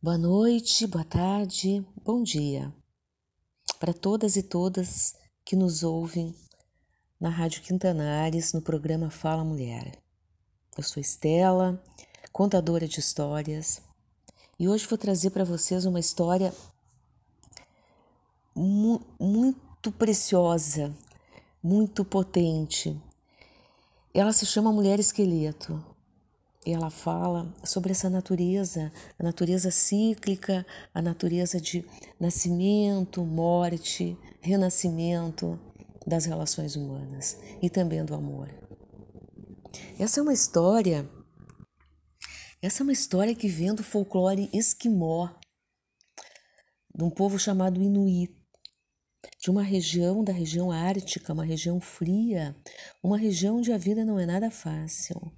Boa noite, boa tarde, bom dia para todas e todas que nos ouvem na Rádio Quintanares, no programa Fala Mulher. Eu sou Estela, contadora de histórias, e hoje vou trazer para vocês uma história mu muito preciosa, muito potente. Ela se chama Mulher Esqueleto e ela fala sobre essa natureza, a natureza cíclica, a natureza de nascimento, morte, renascimento das relações humanas e também do amor. Essa é uma história, essa é uma história que vem do folclore esquimó, de um povo chamado Inuit, de uma região da região ártica, uma região fria, uma região onde a vida não é nada fácil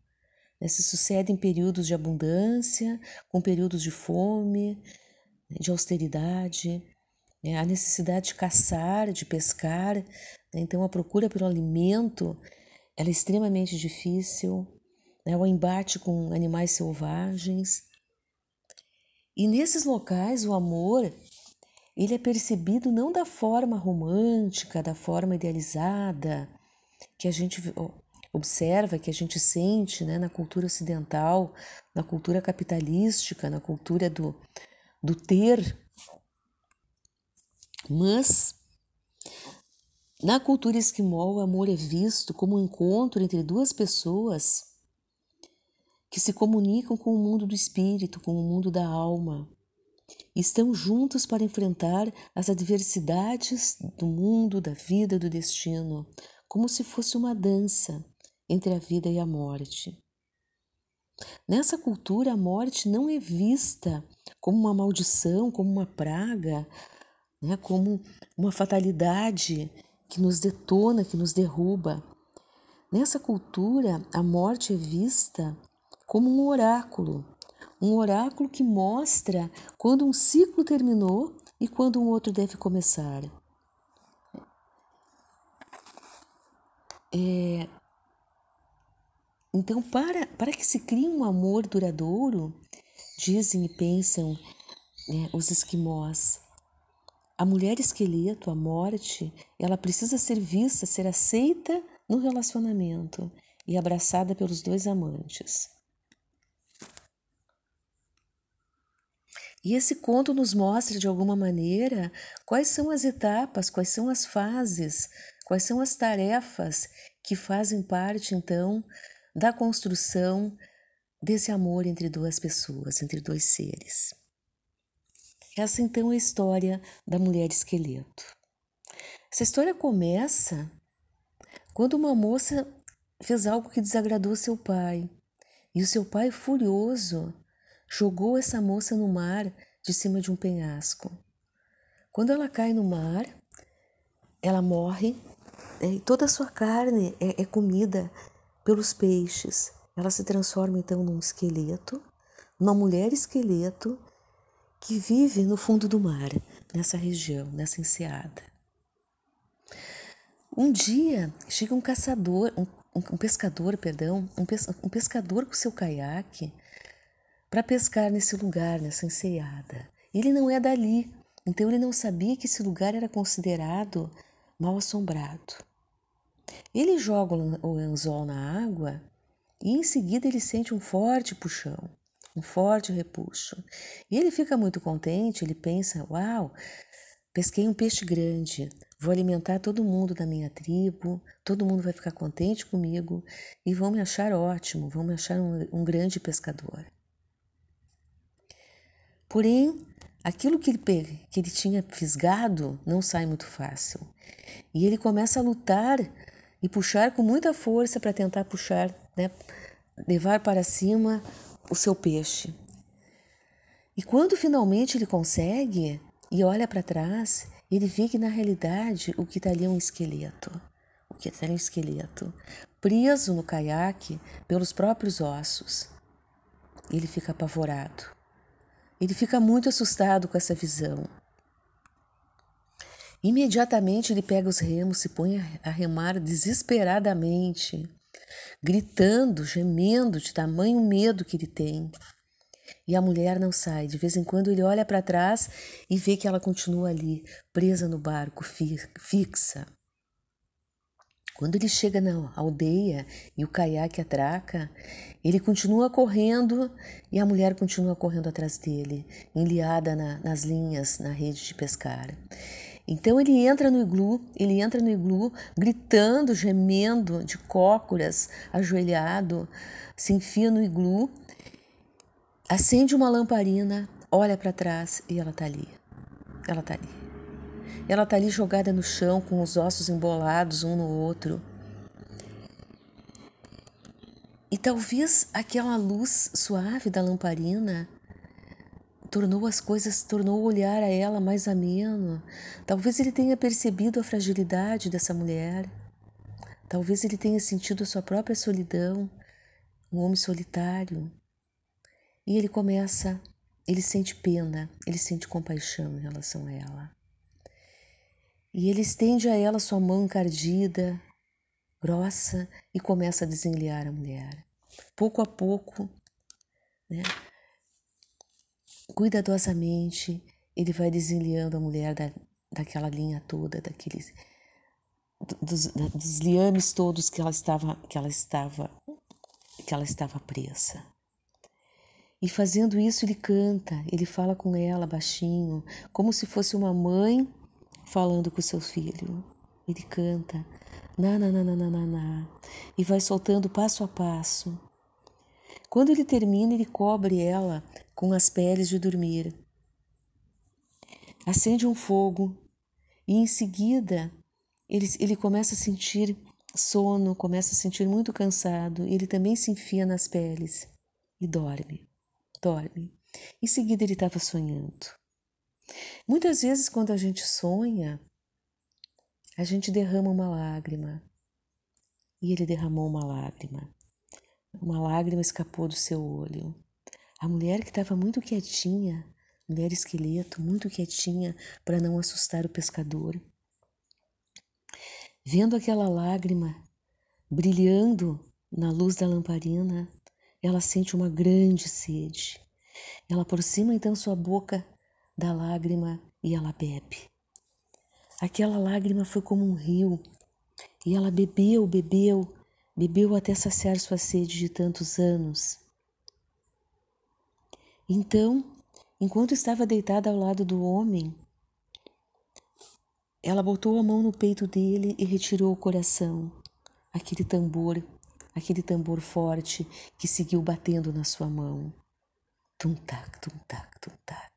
né, se sucedem períodos de abundância, com períodos de fome, né, de austeridade, né, a necessidade de caçar, de pescar, né, então a procura pelo alimento é extremamente difícil, né, o embate com animais selvagens. E nesses locais o amor ele é percebido não da forma romântica, da forma idealizada que a gente observa, que a gente sente né, na cultura ocidental, na cultura capitalística, na cultura do, do ter. Mas na cultura esquimó, o amor é visto como um encontro entre duas pessoas que se comunicam com o mundo do espírito, com o mundo da alma. Estão juntos para enfrentar as adversidades do mundo, da vida, do destino, como se fosse uma dança entre a vida e a morte. Nessa cultura, a morte não é vista como uma maldição, como uma praga, né, como uma fatalidade que nos detona, que nos derruba. Nessa cultura, a morte é vista como um oráculo, um oráculo que mostra quando um ciclo terminou e quando um outro deve começar. É, então, para, para que se crie um amor duradouro, dizem e pensam né, os esquimós, a mulher esqueleto, a morte, ela precisa ser vista, ser aceita no relacionamento e abraçada pelos dois amantes. E esse conto nos mostra de alguma maneira quais são as etapas, quais são as fases, quais são as tarefas que fazem parte então da construção desse amor entre duas pessoas, entre dois seres. Essa então é a história da mulher esqueleto. Essa história começa quando uma moça fez algo que desagradou seu pai. E o seu pai, furioso, jogou essa moça no mar de cima de um penhasco. Quando ela cai no mar, ela morre né, e toda a sua carne é, é comida pelos peixes. Ela se transforma então num esqueleto, numa mulher esqueleto que vive no fundo do mar, nessa região, nessa enseada. Um dia chega um caçador, um, um pescador, perdão, um, pes, um pescador com seu caiaque para pescar nesse lugar, nessa enseada. Ele não é dali, então ele não sabia que esse lugar era considerado mal assombrado. Ele joga o anzol na água e em seguida ele sente um forte puxão, um forte repuxo. E ele fica muito contente, ele pensa: Uau, pesquei um peixe grande, vou alimentar todo mundo da minha tribo, todo mundo vai ficar contente comigo e vão me achar ótimo, vão me achar um, um grande pescador. Porém, aquilo que ele, que ele tinha fisgado não sai muito fácil. E ele começa a lutar e puxar com muita força para tentar puxar, né, levar para cima o seu peixe. E quando finalmente ele consegue e olha para trás, ele vê que na realidade o que está ali é um esqueleto. O que está ali é um esqueleto, preso no caiaque pelos próprios ossos. Ele fica apavorado. Ele fica muito assustado com essa visão. Imediatamente ele pega os remos, se põe a remar desesperadamente, gritando, gemendo de tamanho medo que ele tem. E a mulher não sai. De vez em quando ele olha para trás e vê que ela continua ali, presa no barco, fixa. Quando ele chega na aldeia e o caiaque atraca, ele continua correndo e a mulher continua correndo atrás dele, enliada na, nas linhas, na rede de pescar. Então ele entra no iglu, ele entra no iglu gritando, gemendo, de cócoras, ajoelhado, se enfia no iglu acende uma lamparina, olha para trás e ela tá ali. Ela tá ali. Ela tá ali jogada no chão com os ossos embolados um no outro. E talvez aquela luz suave da lamparina tornou as coisas, tornou o olhar a ela mais ameno. Talvez ele tenha percebido a fragilidade dessa mulher. Talvez ele tenha sentido a sua própria solidão, um homem solitário. E ele começa, ele sente pena, ele sente compaixão em relação a ela. E ele estende a ela sua mão encardida, grossa, e começa a desenliar a mulher. Pouco a pouco, né, cuidadosamente, ele vai desenliando a mulher da, daquela linha toda, daqueles dos, dos liames todos que ela estava que ela estava que ela estava presa. E fazendo isso, ele canta, ele fala com ela baixinho, como se fosse uma mãe falando com seu filho. Ele canta, na, na, na, na, na, na, e vai soltando passo a passo. Quando ele termina, ele cobre ela com as peles de dormir. Acende um fogo e em seguida ele, ele começa a sentir sono, começa a sentir muito cansado. Ele também se enfia nas peles e dorme dorme. Em seguida, ele estava sonhando. Muitas vezes, quando a gente sonha, a gente derrama uma lágrima. E ele derramou uma lágrima. Uma lágrima escapou do seu olho. A mulher que estava muito quietinha, mulher esqueleto, muito quietinha para não assustar o pescador, vendo aquela lágrima brilhando na luz da lamparina, ela sente uma grande sede. Ela aproxima então sua boca da lágrima e ela bebe. Aquela lágrima foi como um rio e ela bebeu, bebeu, bebeu até saciar sua sede de tantos anos. Então, enquanto estava deitada ao lado do homem, ela botou a mão no peito dele e retirou o coração, aquele tambor aquele tambor forte que seguiu batendo na sua mão. Tum-tac, tum-tac, tum-tac.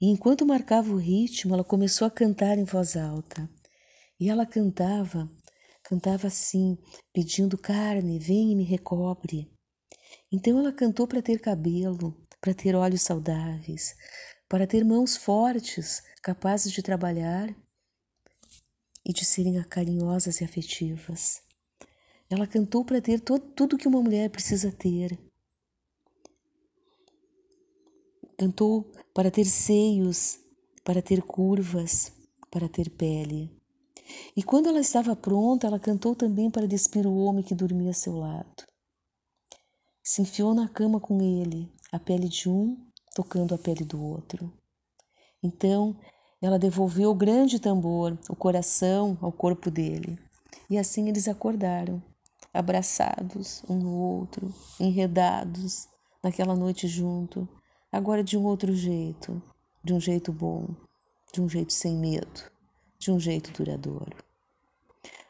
E enquanto marcava o ritmo, ela começou a cantar em voz alta. E ela cantava, cantava assim, pedindo carne, vem e me recobre. Então ela cantou para ter cabelo, para ter olhos saudáveis, para ter mãos fortes, capazes de trabalhar e de serem carinhosas e afetivas. Ela cantou para ter todo, tudo que uma mulher precisa ter. Cantou para ter seios, para ter curvas, para ter pele. E quando ela estava pronta, ela cantou também para despir o homem que dormia a seu lado. Se enfiou na cama com ele, a pele de um tocando a pele do outro. Então, ela devolveu o grande tambor, o coração, ao corpo dele. E assim eles acordaram abraçados um no outro, enredados naquela noite junto, agora de um outro jeito, de um jeito bom, de um jeito sem medo, de um jeito duradouro.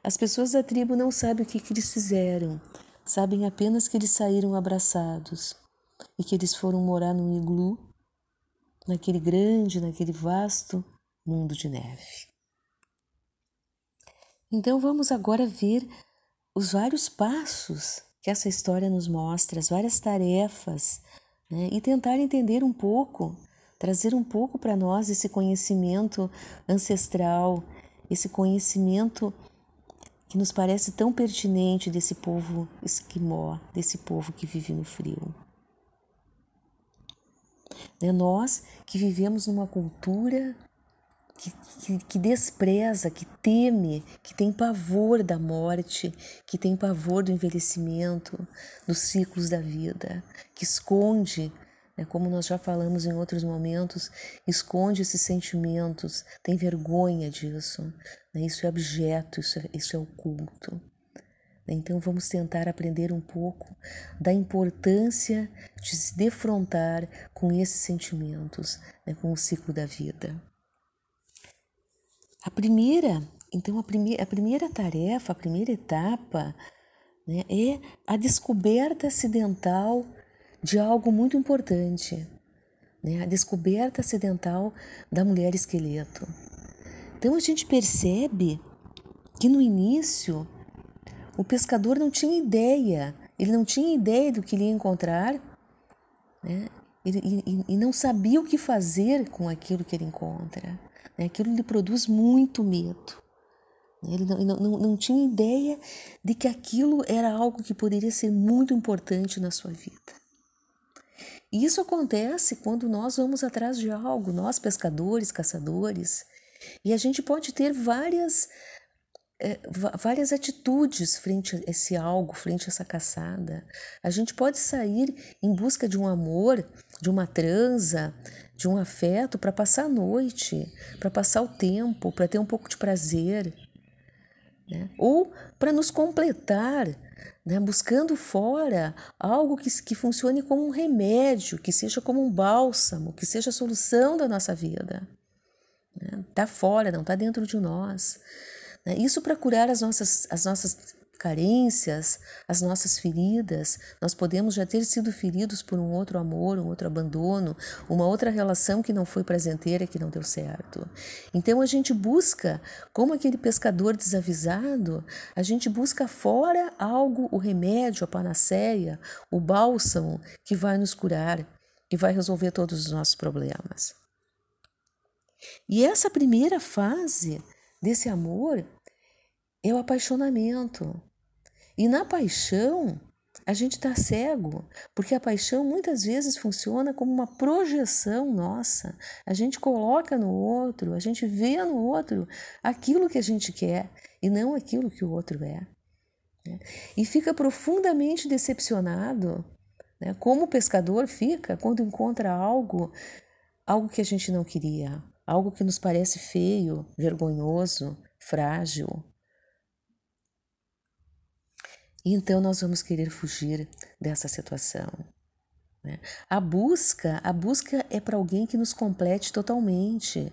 As pessoas da tribo não sabem o que, que eles fizeram, sabem apenas que eles saíram abraçados e que eles foram morar num iglu, naquele grande, naquele vasto mundo de neve. Então vamos agora ver os vários passos que essa história nos mostra, as várias tarefas, né? e tentar entender um pouco, trazer um pouco para nós esse conhecimento ancestral, esse conhecimento que nos parece tão pertinente desse povo esquimó, desse povo que vive no frio. Né? Nós que vivemos numa cultura que, que, que, despreza, que teme, que tem pavor da morte, que tem pavor do envelhecimento, dos ciclos da vida, que esconde, como nós já falamos em outros momentos, esconde esses sentimentos, tem vergonha disso. Né, isso é objeto, isso é, isso é oculto. Né, então vamos tentar aprender um pouco da importância de se defrontar com esses sentimentos, né, com o ciclo da vida. A primeira, então, a, primeira, a primeira tarefa, a primeira etapa né, é a descoberta acidental de algo muito importante, né, a descoberta acidental da mulher esqueleto. Então a gente percebe que no início o pescador não tinha ideia, ele não tinha ideia do que ia encontrar, né? e, e, e não sabia o que fazer com aquilo que ele encontra. Né? Aquilo lhe produz muito medo. Né? Ele não, não, não tinha ideia de que aquilo era algo que poderia ser muito importante na sua vida. Isso acontece quando nós vamos atrás de algo, nós pescadores, caçadores, e a gente pode ter várias é, várias atitudes frente a esse algo, frente a essa caçada. A gente pode sair em busca de um amor, de uma transa, de um afeto para passar a noite, para passar o tempo, para ter um pouco de prazer, né? ou para nos completar, né? buscando fora algo que, que funcione como um remédio, que seja como um bálsamo, que seja a solução da nossa vida. Está né? Tá fora, não está dentro de nós. Né? Isso para curar as nossas, as nossas carências, as nossas feridas. Nós podemos já ter sido feridos por um outro amor, um outro abandono, uma outra relação que não foi prazenteira, que não deu certo. Então a gente busca, como aquele pescador desavisado, a gente busca fora algo, o remédio, a panaceia, o bálsamo que vai nos curar, que vai resolver todos os nossos problemas. E essa primeira fase desse amor é o apaixonamento. E na paixão, a gente está cego, porque a paixão muitas vezes funciona como uma projeção nossa. A gente coloca no outro, a gente vê no outro aquilo que a gente quer e não aquilo que o outro é. Né? E fica profundamente decepcionado, né? como o pescador fica quando encontra algo, algo que a gente não queria, algo que nos parece feio, vergonhoso, frágil. E então nós vamos querer fugir dessa situação. Né? A busca, a busca é para alguém que nos complete totalmente,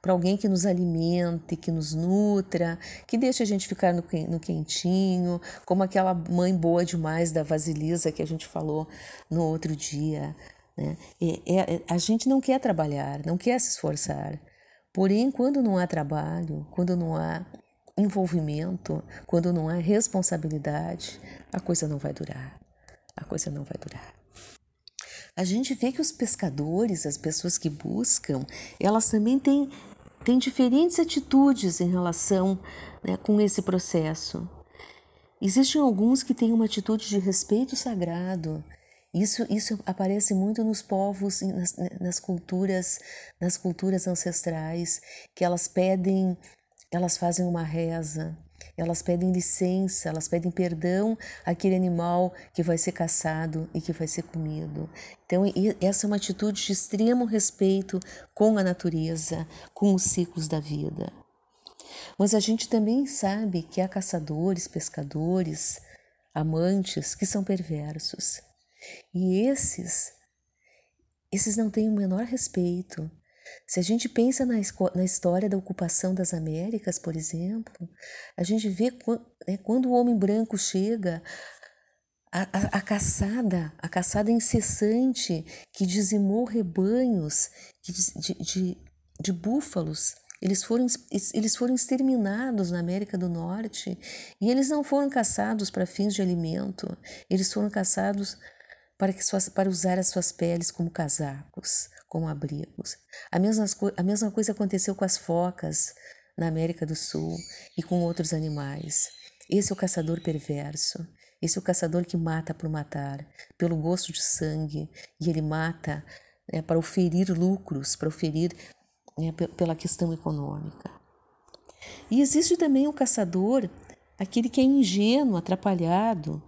para alguém que nos alimente, que nos nutra, que deixe a gente ficar no, no quentinho, como aquela mãe boa demais da Vasilisa que a gente falou no outro dia. Né? É, é, a gente não quer trabalhar, não quer se esforçar. Porém, quando não há trabalho, quando não há envolvimento, quando não há responsabilidade, a coisa não vai durar. A coisa não vai durar. A gente vê que os pescadores, as pessoas que buscam, elas também têm, têm diferentes atitudes em relação né, com esse processo. Existem alguns que têm uma atitude de respeito sagrado. Isso, isso aparece muito nos povos, nas, nas culturas, nas culturas ancestrais, que elas pedem elas fazem uma reza, elas pedem licença, elas pedem perdão àquele animal que vai ser caçado e que vai ser comido. Então, essa é uma atitude de extremo respeito com a natureza, com os ciclos da vida. Mas a gente também sabe que há caçadores, pescadores, amantes que são perversos. E esses, esses não têm o menor respeito se a gente pensa na, na história da ocupação das Américas, por exemplo, a gente vê quando, né, quando o homem branco chega, a, a, a, caçada, a caçada incessante que dizimou rebanhos de, de, de búfalos, eles foram, eles foram exterminados na América do Norte e eles não foram caçados para fins de alimento, eles foram caçados para, que suas, para usar as suas peles como casacos, como abrigos. A mesma, a mesma coisa aconteceu com as focas na América do Sul e com outros animais. Esse é o caçador perverso. Esse é o caçador que mata por matar, pelo gosto de sangue, e ele mata né, para oferir lucros, para oferir né, pela questão econômica. E existe também o caçador, aquele que é ingênuo, atrapalhado,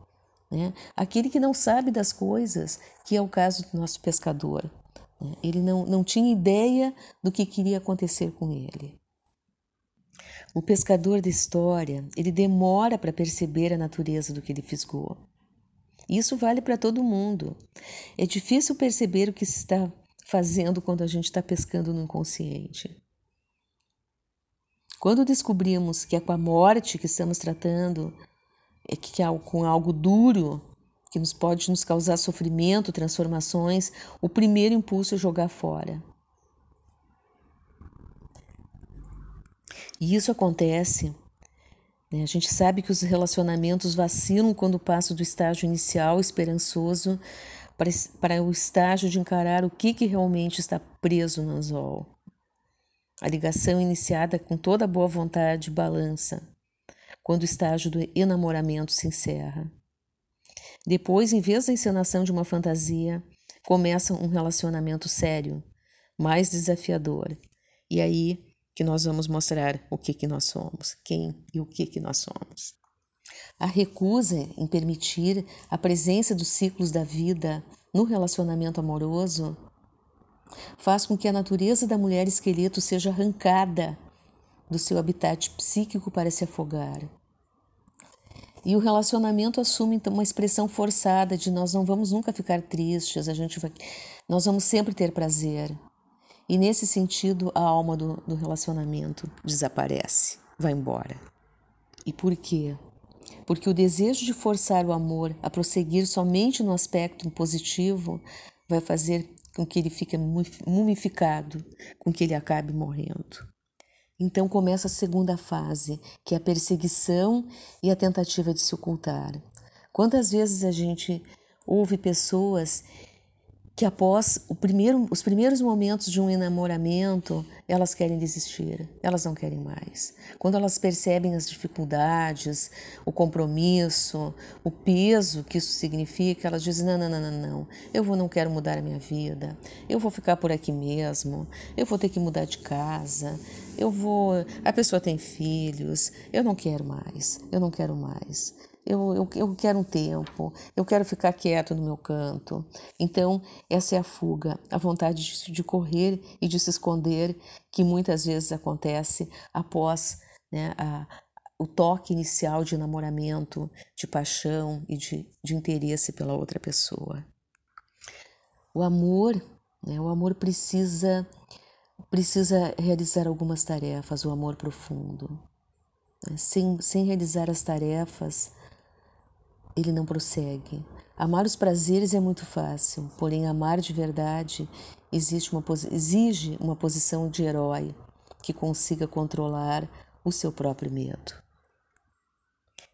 né? aquele que não sabe das coisas, que é o caso do nosso pescador. Né? Ele não, não tinha ideia do que queria acontecer com ele. O pescador da história, ele demora para perceber a natureza do que ele fisgou. Isso vale para todo mundo. É difícil perceber o que se está fazendo quando a gente está pescando no inconsciente. Quando descobrimos que é com a morte que estamos tratando, é que é com algo duro, que nos pode nos causar sofrimento, transformações, o primeiro impulso é jogar fora. E isso acontece. Né? A gente sabe que os relacionamentos vacilam quando passam do estágio inicial esperançoso para, para o estágio de encarar o que, que realmente está preso no anzol. A ligação iniciada com toda boa vontade balança, quando o estágio do enamoramento se encerra. Depois, em vez da encenação de uma fantasia, começa um relacionamento sério, mais desafiador. E aí que nós vamos mostrar o que, que nós somos, quem e o que, que nós somos. A recusa em permitir a presença dos ciclos da vida no relacionamento amoroso faz com que a natureza da mulher esqueleto seja arrancada do seu habitat psíquico para se afogar. E o relacionamento assume então uma expressão forçada de nós não vamos nunca ficar tristes, a gente vai, nós vamos sempre ter prazer. E nesse sentido, a alma do, do relacionamento desaparece, vai embora. E por quê? Porque o desejo de forçar o amor a prosseguir somente no aspecto positivo vai fazer com que ele fique mumificado, com que ele acabe morrendo. Então começa a segunda fase, que é a perseguição e a tentativa de se ocultar. Quantas vezes a gente ouve pessoas que após primeiro, os primeiros momentos de um enamoramento, elas querem desistir, elas não querem mais. Quando elas percebem as dificuldades, o compromisso, o peso que isso significa, elas dizem: não, não, não, não, não, eu vou, não quero mudar a minha vida, eu vou ficar por aqui mesmo, eu vou ter que mudar de casa, eu vou. A pessoa tem filhos, eu não quero mais, eu não quero mais eu, eu, eu quero um tempo, eu quero ficar quieto no meu canto. Então, essa é a fuga, a vontade de, de correr e de se esconder, que muitas vezes acontece após né, a, o toque inicial de namoramento, de paixão e de, de interesse pela outra pessoa. O amor, né, o amor precisa precisa realizar algumas tarefas, o amor profundo. Sem, sem realizar as tarefas, ele não prossegue. Amar os prazeres é muito fácil, porém amar de verdade uma, exige uma posição de herói que consiga controlar o seu próprio medo.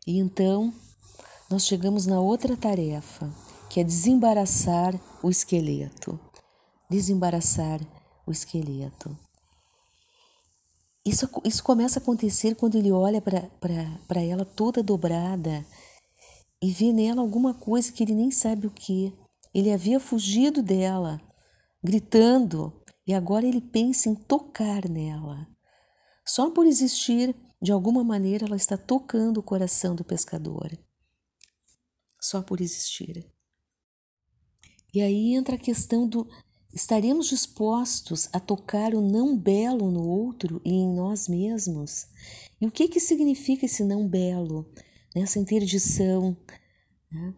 E então nós chegamos na outra tarefa, que é desembaraçar o esqueleto. Desembaraçar o esqueleto. Isso, isso começa a acontecer quando ele olha para ela toda dobrada e vê nela alguma coisa que ele nem sabe o que. Ele havia fugido dela, gritando, e agora ele pensa em tocar nela. Só por existir, de alguma maneira, ela está tocando o coração do pescador. Só por existir. E aí entra a questão do estaremos dispostos a tocar o não belo no outro e em nós mesmos? E o que que significa esse não belo? Nessa interdição. Né?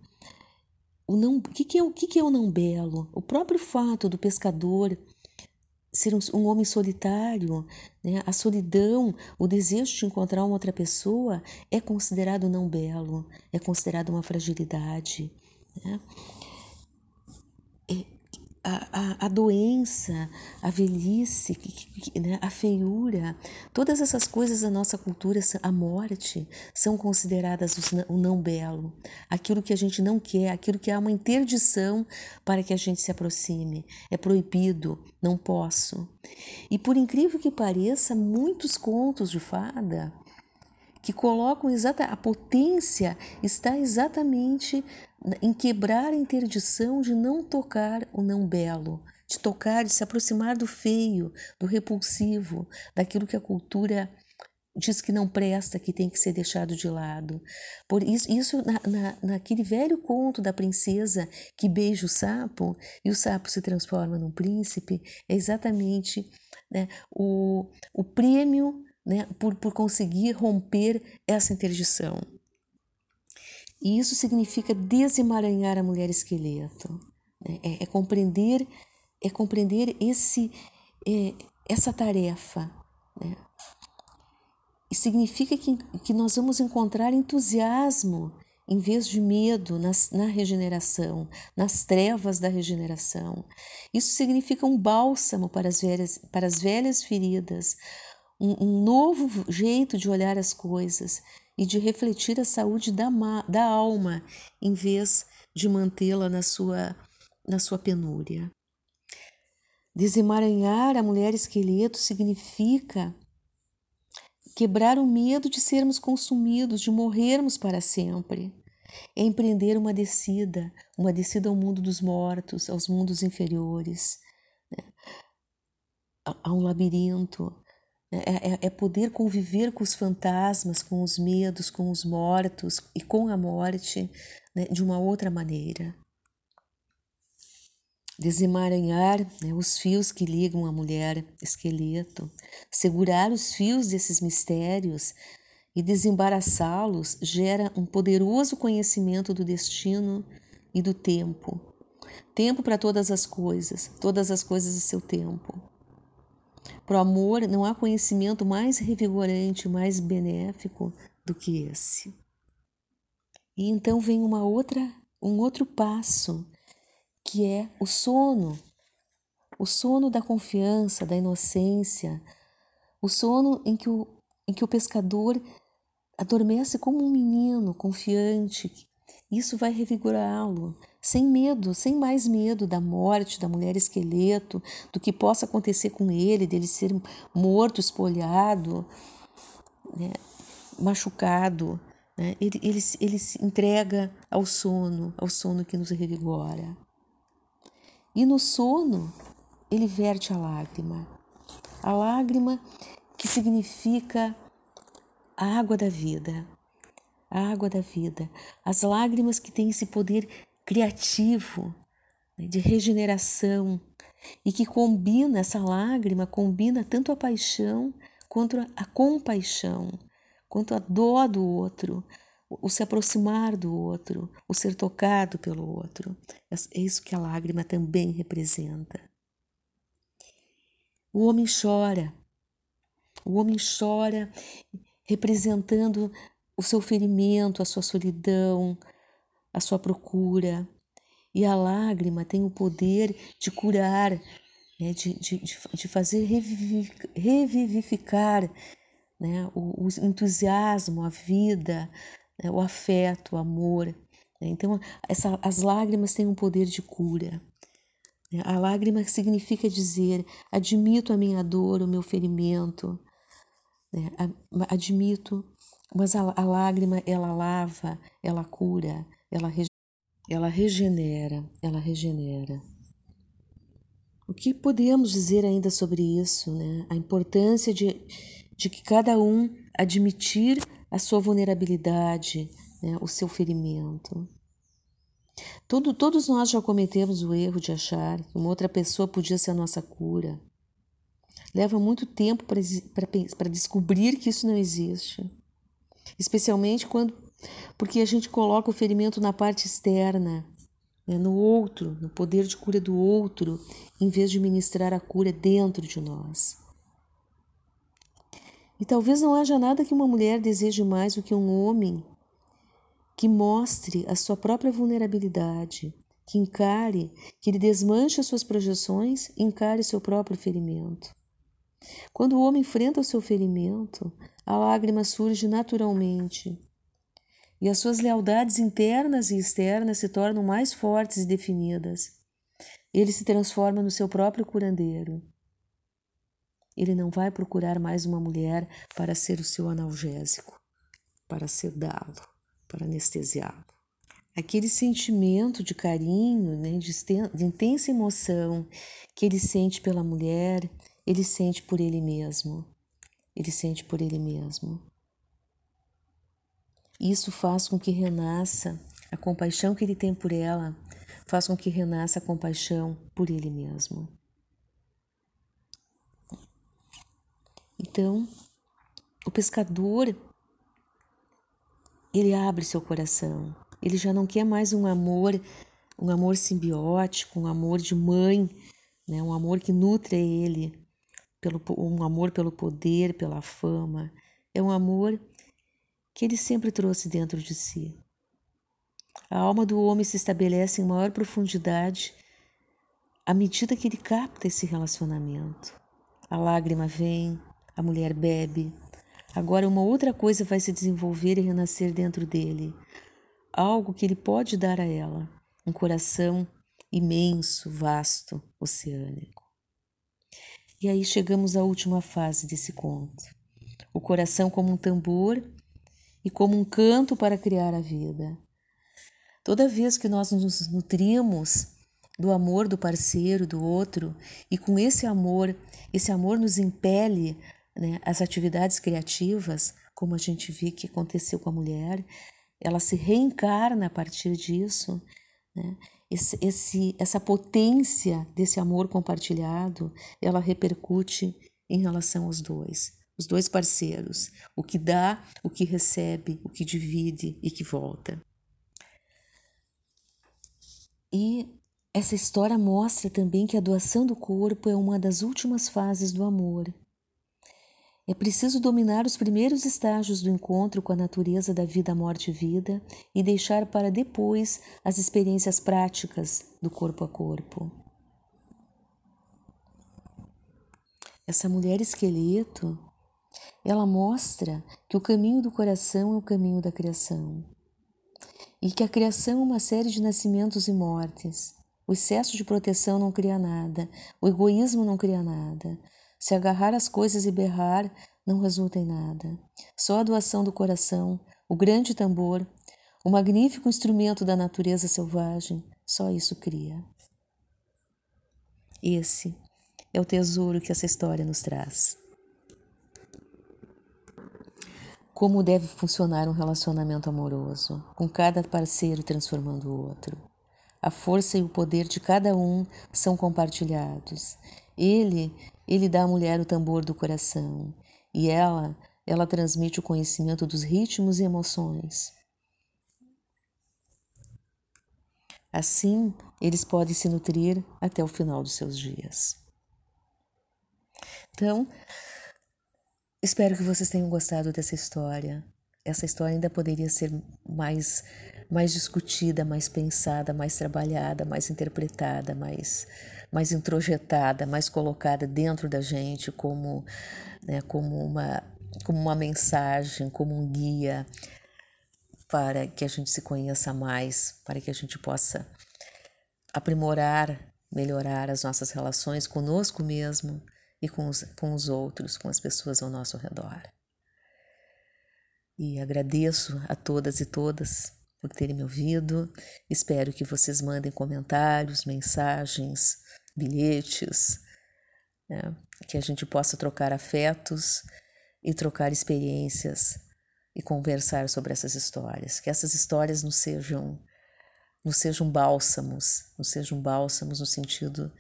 O, não, o, que, que, é, o que, que é o não belo? O próprio fato do pescador ser um, um homem solitário, né? a solidão, o desejo de encontrar uma outra pessoa é considerado não belo, é considerado uma fragilidade. Né? A, a, a doença, a velhice, né, a feiura, todas essas coisas da nossa cultura, a morte, são consideradas o não belo, aquilo que a gente não quer, aquilo que há uma interdição para que a gente se aproxime. É proibido, não posso. E por incrível que pareça, muitos contos de fada que colocam exata a potência está exatamente em quebrar a interdição de não tocar o não belo, de tocar, de se aproximar do feio, do repulsivo, daquilo que a cultura diz que não presta, que tem que ser deixado de lado. Por isso, isso na, na, naquele velho conto da princesa que beija o sapo e o sapo se transforma num príncipe, é exatamente né, o, o prêmio né, por, por conseguir romper essa interdição. E isso significa desemaranhar a mulher esqueleto, né? é, é, compreender é compreender esse é, essa tarefa. Né? E significa que, que nós vamos encontrar entusiasmo em vez de medo nas, na regeneração, nas trevas da regeneração. Isso significa um bálsamo para as velhas, para as velhas feridas, um, um novo jeito de olhar as coisas e de refletir a saúde da, da alma, em vez de mantê-la na sua, na sua penúria. Desemaranhar a mulher esqueleto significa quebrar o medo de sermos consumidos, de morrermos para sempre. É empreender uma descida, uma descida ao mundo dos mortos, aos mundos inferiores, né? a um labirinto, é, é, é, poder conviver com os fantasmas, com os medos, com os mortos e com a morte né, de uma outra maneira. Desemaranhar né, os fios que ligam a mulher esqueleto, segurar os fios desses mistérios e desembaraçá-los gera um poderoso conhecimento do destino e do tempo. Tempo para todas as coisas, todas as coisas e seu tempo. Para o amor não há conhecimento mais revigorante, mais benéfico do que esse. E então vem uma outra, um outro passo, que é o sono. O sono da confiança, da inocência, o sono em que o, em que o pescador adormece como um menino confiante. Isso vai revigorá-lo, sem medo, sem mais medo da morte da mulher esqueleto, do que possa acontecer com ele, dele ser morto, espolhado, né, machucado. Né? Ele, ele, ele se entrega ao sono, ao sono que nos revigora. E no sono, ele verte a lágrima. A lágrima que significa a água da vida. A água da vida. As lágrimas que têm esse poder criativo, né, de regeneração, e que combina, essa lágrima combina tanto a paixão quanto a compaixão, quanto a dó do outro, o se aproximar do outro, o ser tocado pelo outro. É isso que a lágrima também representa. O homem chora, o homem chora representando o seu ferimento, a sua solidão, a sua procura. E a lágrima tem o poder de curar, né, de, de, de fazer revivificar né, o, o, entusiasmo, a vida, né, o afeto, o amor. Né. Então, essa, as lágrimas têm um poder de cura. Né. A lágrima significa dizer: admito a minha dor, o meu ferimento, né, admito, mas a, a lágrima ela lava, ela cura, ela, ela regenera, ela regenera. O que podemos dizer ainda sobre isso? Né? A importância de, de que cada um admitir a sua vulnerabilidade, né? o seu ferimento. Todo, todos nós já cometemos o erro de achar que uma outra pessoa podia ser a nossa cura. Leva muito tempo para descobrir que isso não existe, especialmente quando porque a gente coloca o ferimento na parte externa, né, no outro, no poder de cura do outro, em vez de ministrar a cura dentro de nós. E talvez não haja nada que uma mulher deseje mais do que um homem que mostre a sua própria vulnerabilidade, que encare, que ele desmanche as suas projeções, encare seu próprio ferimento. Quando o homem enfrenta o seu ferimento, a lágrima surge naturalmente e as suas lealdades internas e externas se tornam mais fortes e definidas. Ele se transforma no seu próprio curandeiro. Ele não vai procurar mais uma mulher para ser o seu analgésico, para sedá-lo, para anestesiá-lo. aquele sentimento de carinho, né, de, de intensa emoção que ele sente pela mulher, ele sente por ele mesmo. Ele sente por ele mesmo. Isso faz com que renasça a compaixão que ele tem por ela, faz com que renasça a compaixão por ele mesmo. Então, o pescador ele abre seu coração. Ele já não quer mais um amor, um amor simbiótico, um amor de mãe, né? Um amor que nutre ele, pelo um amor pelo poder, pela fama. É um amor que ele sempre trouxe dentro de si. A alma do homem se estabelece em maior profundidade à medida que ele capta esse relacionamento. A lágrima vem, a mulher bebe. Agora uma outra coisa vai se desenvolver e renascer dentro dele, algo que ele pode dar a ela, um coração imenso, vasto, oceânico. E aí chegamos à última fase desse conto. O coração como um tambor e como um canto para criar a vida. Toda vez que nós nos nutrimos do amor do parceiro, do outro, e com esse amor, esse amor nos impele né, as atividades criativas, como a gente vê que aconteceu com a mulher, ela se reencarna a partir disso. Né? Esse, esse, essa potência desse amor compartilhado, ela repercute em relação aos dois os dois parceiros, o que dá, o que recebe, o que divide e que volta. E essa história mostra também que a doação do corpo é uma das últimas fases do amor. É preciso dominar os primeiros estágios do encontro com a natureza da vida, morte e vida e deixar para depois as experiências práticas do corpo a corpo. Essa mulher esqueleto ela mostra que o caminho do coração é o caminho da criação e que a criação é uma série de nascimentos e mortes. O excesso de proteção não cria nada, o egoísmo não cria nada. Se agarrar as coisas e berrar não resulta em nada. Só a doação do coração, o grande tambor, o magnífico instrumento da natureza selvagem, só isso cria. Esse é o tesouro que essa história nos traz. Como deve funcionar um relacionamento amoroso, com cada parceiro transformando o outro. A força e o poder de cada um são compartilhados. Ele, ele dá à mulher o tambor do coração, e ela, ela transmite o conhecimento dos ritmos e emoções. Assim, eles podem se nutrir até o final dos seus dias. Então, Espero que vocês tenham gostado dessa história. Essa história ainda poderia ser mais, mais discutida, mais pensada, mais trabalhada, mais interpretada, mais, mais introjetada, mais colocada dentro da gente como, né, como, uma, como uma mensagem, como um guia para que a gente se conheça mais, para que a gente possa aprimorar, melhorar as nossas relações conosco mesmo e com os, com os outros, com as pessoas ao nosso redor. E agradeço a todas e todas por terem me ouvido. Espero que vocês mandem comentários, mensagens, bilhetes, né? que a gente possa trocar afetos e trocar experiências e conversar sobre essas histórias. Que essas histórias não sejam, não sejam bálsamos, não sejam bálsamos no sentido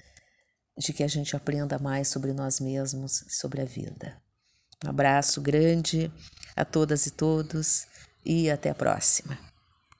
de que a gente aprenda mais sobre nós mesmos sobre a vida. Um abraço grande a todas e todos e até a próxima.